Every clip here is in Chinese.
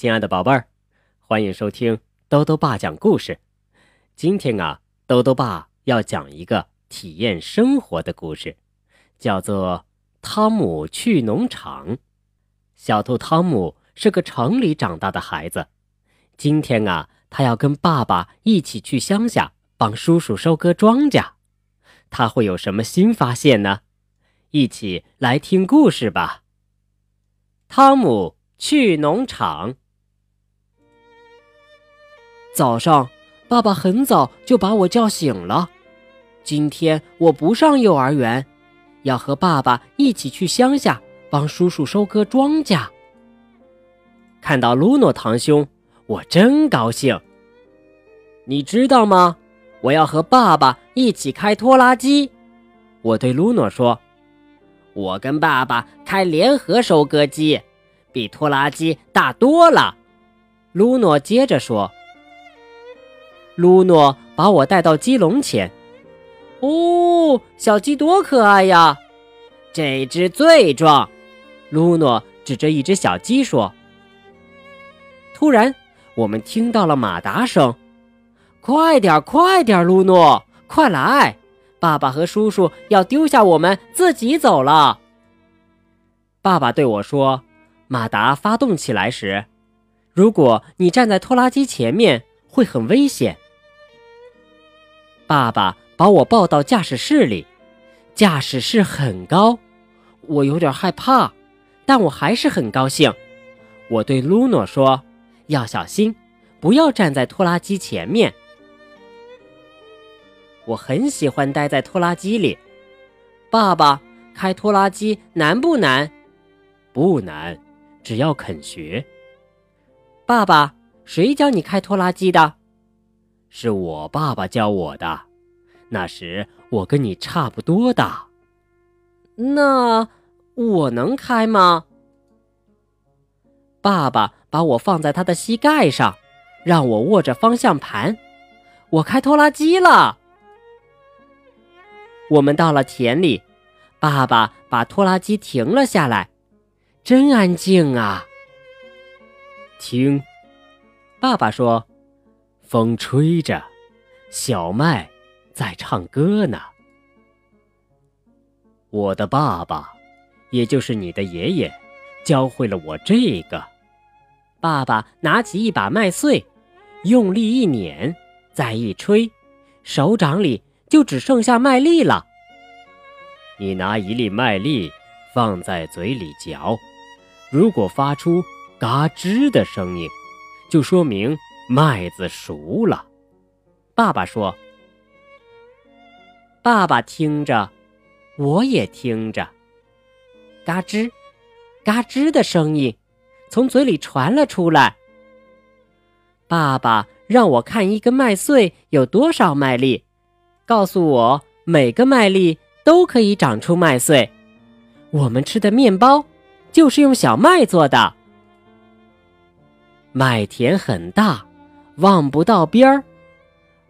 亲爱的宝贝儿，欢迎收听兜兜爸讲故事。今天啊，兜兜爸要讲一个体验生活的故事，叫做《汤姆去农场》。小兔汤姆是个城里长大的孩子，今天啊，他要跟爸爸一起去乡下帮叔叔收割庄稼。他会有什么新发现呢？一起来听故事吧。汤姆去农场。早上，爸爸很早就把我叫醒了。今天我不上幼儿园，要和爸爸一起去乡下帮叔叔收割庄稼。看到露诺堂兄，我真高兴。你知道吗？我要和爸爸一起开拖拉机。我对露诺说：“我跟爸爸开联合收割机，比拖拉机大多了。”露诺接着说。露诺把我带到鸡笼前，哦，小鸡多可爱呀！这只最壮。露诺指着一只小鸡说。突然，我们听到了马达声，快点，快点，露诺，快来！爸爸和叔叔要丢下我们自己走了。爸爸对我说：“马达发动起来时，如果你站在拖拉机前面，会很危险。”爸爸把我抱到驾驶室里，驾驶室很高，我有点害怕，但我还是很高兴。我对露诺说：“要小心，不要站在拖拉机前面。”我很喜欢待在拖拉机里。爸爸，开拖拉机难不难？不难，只要肯学。爸爸，谁教你开拖拉机的？是我爸爸教我的，那时我跟你差不多大。那我能开吗？爸爸把我放在他的膝盖上，让我握着方向盘。我开拖拉机了。我们到了田里，爸爸把拖拉机停了下来，真安静啊。听，爸爸说。风吹着，小麦在唱歌呢。我的爸爸，也就是你的爷爷，教会了我这个。爸爸拿起一把麦穗，用力一碾，再一吹，手掌里就只剩下麦粒了。你拿一粒麦粒放在嘴里嚼，如果发出嘎吱的声音，就说明。麦子熟了，爸爸说。爸爸听着，我也听着，嘎吱，嘎吱的声音从嘴里传了出来。爸爸让我看一根麦穗有多少麦粒，告诉我每个麦粒都可以长出麦穗。我们吃的面包就是用小麦做的。麦田很大。望不到边儿，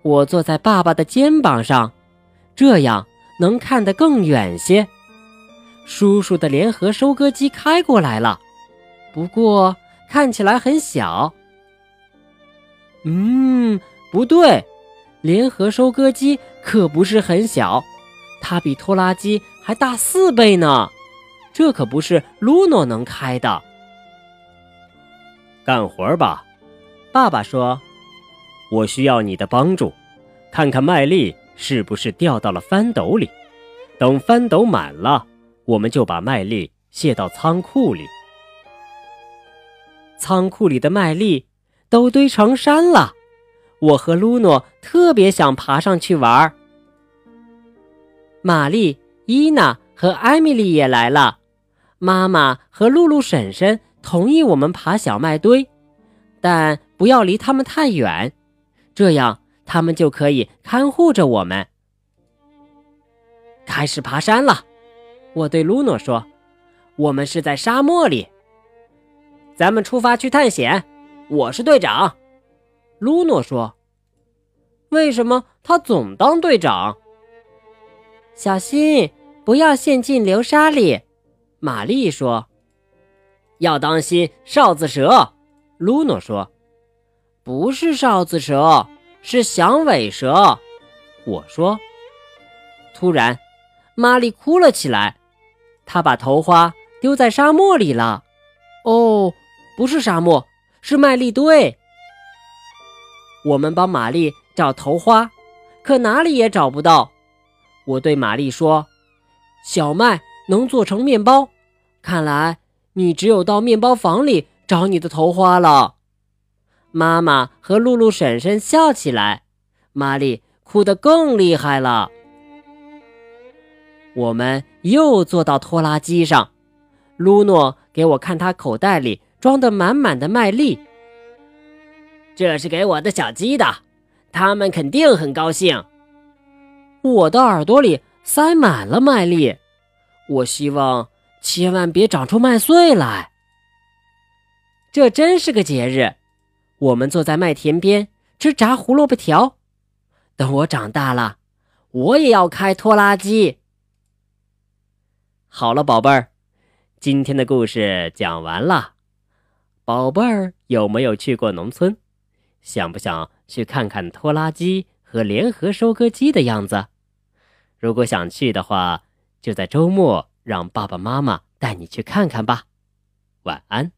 我坐在爸爸的肩膀上，这样能看得更远些。叔叔的联合收割机开过来了，不过看起来很小。嗯，不对，联合收割机可不是很小，它比拖拉机还大四倍呢。这可不是露诺能开的。干活吧，爸爸说。我需要你的帮助，看看麦粒是不是掉到了翻斗里。等翻斗满了，我们就把麦粒卸到仓库里。仓库里的麦粒都堆成山了，我和露诺特别想爬上去玩。玛丽、伊娜和艾米丽也来了，妈妈和露露婶婶同意我们爬小麦堆，但不要离他们太远。这样，他们就可以看护着我们。开始爬山了，我对露诺说：“我们是在沙漠里，咱们出发去探险。”我是队长，露诺说：“为什么他总当队长？”小心，不要陷进流沙里。玛丽说：“要当心哨子蛇。”露诺说：“不是哨子蛇，是响尾蛇。”我说。突然，玛丽哭了起来，她把头花丢在沙漠里了。哦，不是沙漠，是麦粒堆。我们帮玛丽找头花，可哪里也找不到。我对玛丽说：“小麦能做成面包，看来你只有到面包房里找你的头花了。”妈妈和露露婶婶笑起来，玛丽哭得更厉害了。我们又坐到拖拉机上，露诺给我看他口袋里装的满满的麦粒。这是给我的小鸡的，它们肯定很高兴。我的耳朵里塞满了麦粒，我希望千万别长出麦穗来。这真是个节日，我们坐在麦田边吃炸胡萝卜条。等我长大了，我也要开拖拉机。好了，宝贝儿，今天的故事讲完了。宝贝儿有没有去过农村？想不想去看看拖拉机和联合收割机的样子？如果想去的话，就在周末让爸爸妈妈带你去看看吧。晚安。